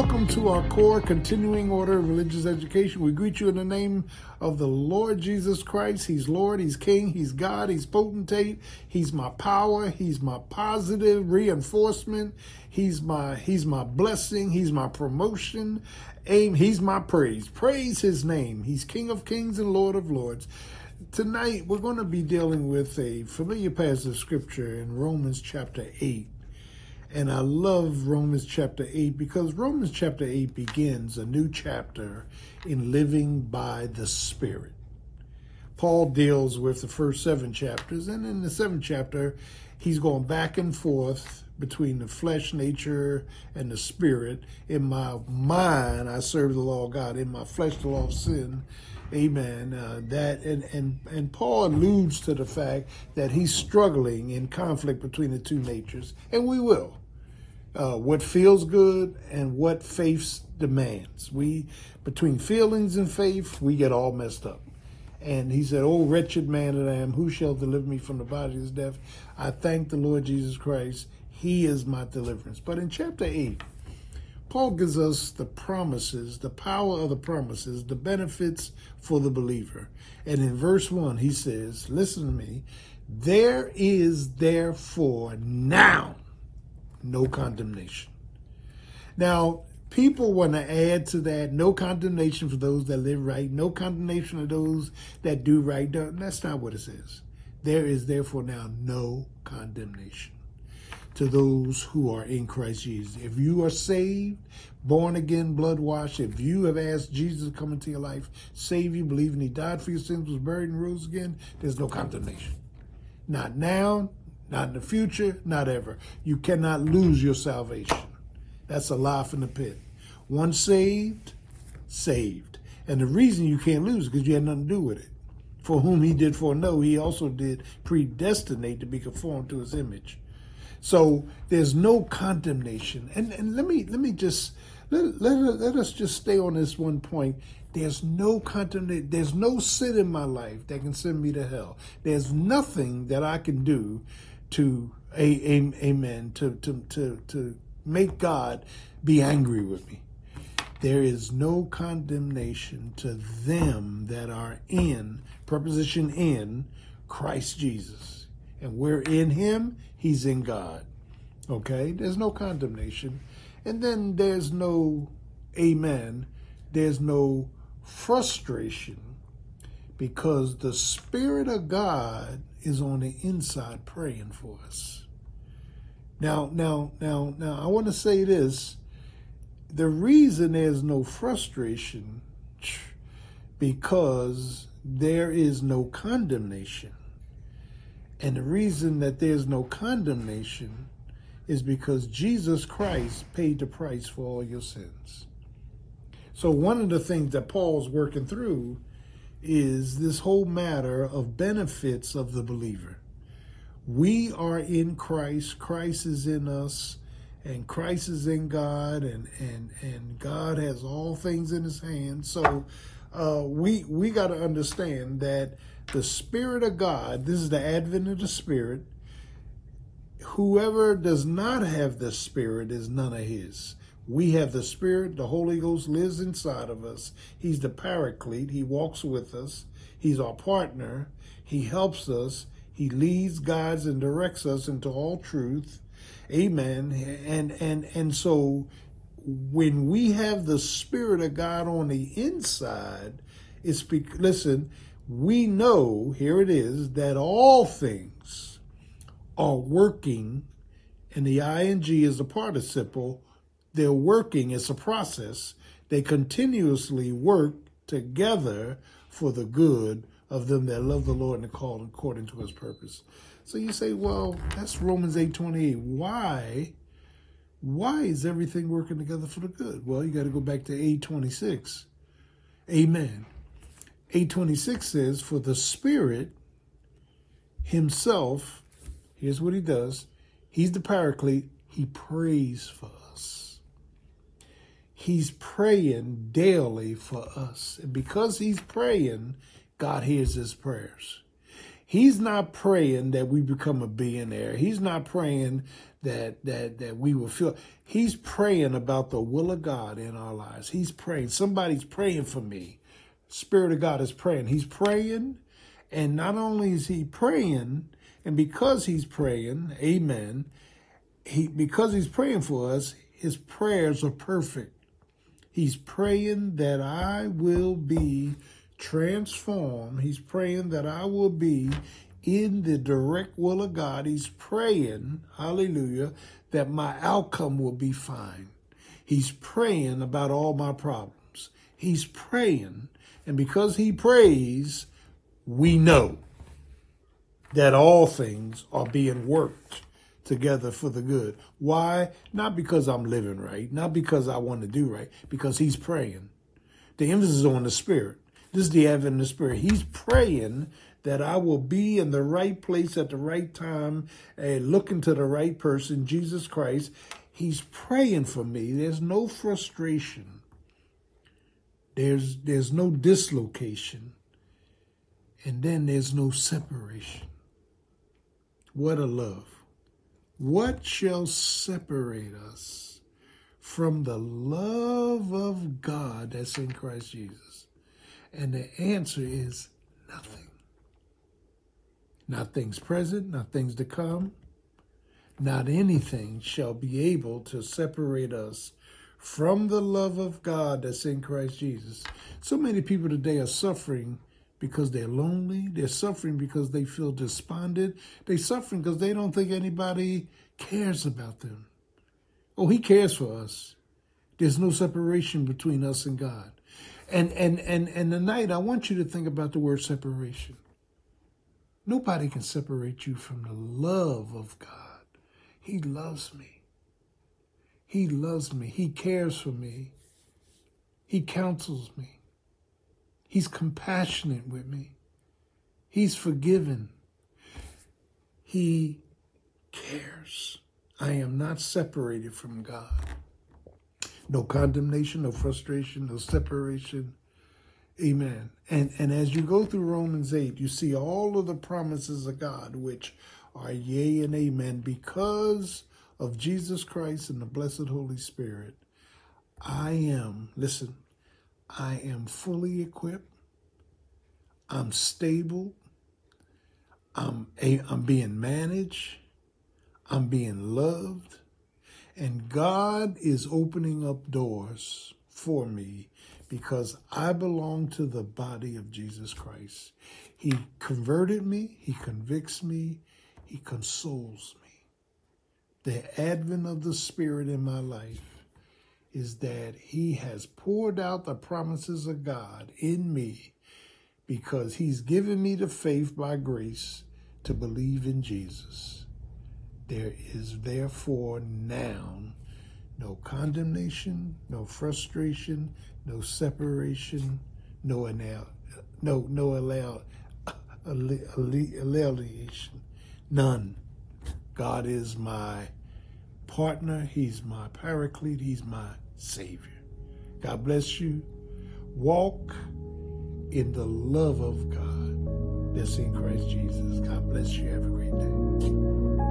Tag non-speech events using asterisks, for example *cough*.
welcome to our core continuing order of religious education. We greet you in the name of the Lord Jesus Christ. He's Lord, He's King, He's God, He's potentate, He's my power, He's my positive reinforcement, He's my He's my blessing, He's my promotion, aim, He's my praise. Praise His name. He's King of Kings and Lord of Lords. Tonight we're going to be dealing with a familiar passage of scripture in Romans chapter 8 and I love Romans chapter 8 because Romans chapter 8 begins a new chapter in living by the Spirit. Paul deals with the first seven chapters, and in the seventh chapter, he's going back and forth between the flesh nature and the spirit. In my mind, I serve the law of God. In my flesh, the law of sin. Amen. Uh, that and, and and Paul alludes to the fact that he's struggling in conflict between the two natures, and we will uh, what feels good and what faith demands. We, between feelings and faith, we get all messed up. And he said, Oh, wretched man that I am, who shall deliver me from the body of death? I thank the Lord Jesus Christ. He is my deliverance. But in chapter 8, Paul gives us the promises, the power of the promises, the benefits for the believer. And in verse 1, he says, Listen to me. There is therefore now no condemnation. Now, people want to add to that no condemnation for those that live right, no condemnation of those that do right. That's not what it says. There is therefore now no condemnation to those who are in Christ Jesus. If you are saved, born again, blood washed, if you have asked Jesus to come into your life, save you, believing he died for your sins, was buried and rose again, there's no condemnation. Not now, not in the future, not ever. You cannot lose your salvation. That's a lie from the pit. Once saved, saved. And the reason you can't lose is because you had nothing to do with it. For whom he did foreknow, he also did predestinate to be conformed to his image. So there's no condemnation. And and let me let me just let, let, let us just stay on this one point. There's no condemnation. There's no sin in my life that can send me to hell. There's nothing that I can do to a, amen to, to to to make God be angry with me. There is no condemnation to them that are in preposition in Christ Jesus. And we're in him, he's in God. Okay? There's no condemnation. And then there's no amen. There's no frustration because the Spirit of God is on the inside praying for us. Now, now, now, now, I want to say this. The reason there's no frustration because there is no condemnation. And the reason that there's no condemnation is because Jesus Christ paid the price for all your sins. So, one of the things that Paul's working through is this whole matter of benefits of the believer. We are in Christ, Christ is in us, and Christ is in God, and and and God has all things in His hand. So uh, we we got to understand that the Spirit of God. This is the advent of the Spirit. Whoever does not have the Spirit is none of His. We have the Spirit, the Holy Ghost lives inside of us. He's the paraclete, He walks with us, He's our partner, He helps us, He leads, guides, and directs us into all truth. Amen. And and and so when we have the Spirit of God on the inside, it's be, listen, we know, here it is, that all things are working, and the ing is a participle they're working, it's a process. They continuously work together for the good of them that love the Lord and are called according to his purpose. So you say, well, that's Romans 8 28. Why? Why is everything working together for the good? Well, you got to go back to 826. Amen. 826 says, For the Spirit Himself, here's what He does He's the paraclete, He prays for us. He's praying daily for us. And because he's praying, God hears his prayers. He's not praying that we become a billionaire. He's not praying that that that we will feel. He's praying about the will of God in our lives. He's praying. Somebody's praying for me. Spirit of God is praying. He's praying, and not only is he praying, and because he's praying, Amen. He because he's praying for us, his prayers are perfect. He's praying that I will be transformed. He's praying that I will be in the direct will of God. He's praying, hallelujah, that my outcome will be fine. He's praying about all my problems. He's praying, and because he prays, we know that all things are being worked together for the good. Why? Not because I'm living right, not because I want to do right, because he's praying. The emphasis is on the spirit. This is the advent of the spirit. He's praying that I will be in the right place at the right time and looking to the right person, Jesus Christ. He's praying for me. There's no frustration. There's there's no dislocation. And then there's no separation. What a love. What shall separate us from the love of God that's in Christ Jesus? And the answer is nothing. Not things present, not things to come, not anything shall be able to separate us from the love of God that's in Christ Jesus. So many people today are suffering because they're lonely. They're suffering because they feel despondent. They're suffering because they don't think anybody cares about them. Oh, he cares for us. There's no separation between us and God. And and and and tonight I want you to think about the word separation. Nobody can separate you from the love of God. He loves me. He loves me. He cares for me. He counsels me. He's compassionate with me. He's forgiven. He cares. I am not separated from God. No condemnation, no frustration, no separation. Amen. And and as you go through Romans 8, you see all of the promises of God, which are yea and amen, because of Jesus Christ and the blessed Holy Spirit. I am, listen, I am fully equipped. I'm stable. I'm, a, I'm being managed. I'm being loved. And God is opening up doors for me because I belong to the body of Jesus Christ. He converted me, He convicts me, He consoles me. The advent of the Spirit in my life is that he has poured out the promises of God in me because he's given me the faith by grace to believe in Jesus. There is therefore now no condemnation, no frustration, no separation, no anal, no no allow, *laughs* alleviation, none. God is my partner. He's my paraclete. He's my savior. God bless you. Walk in the love of God that's in Christ Jesus. God bless you. Have a great day.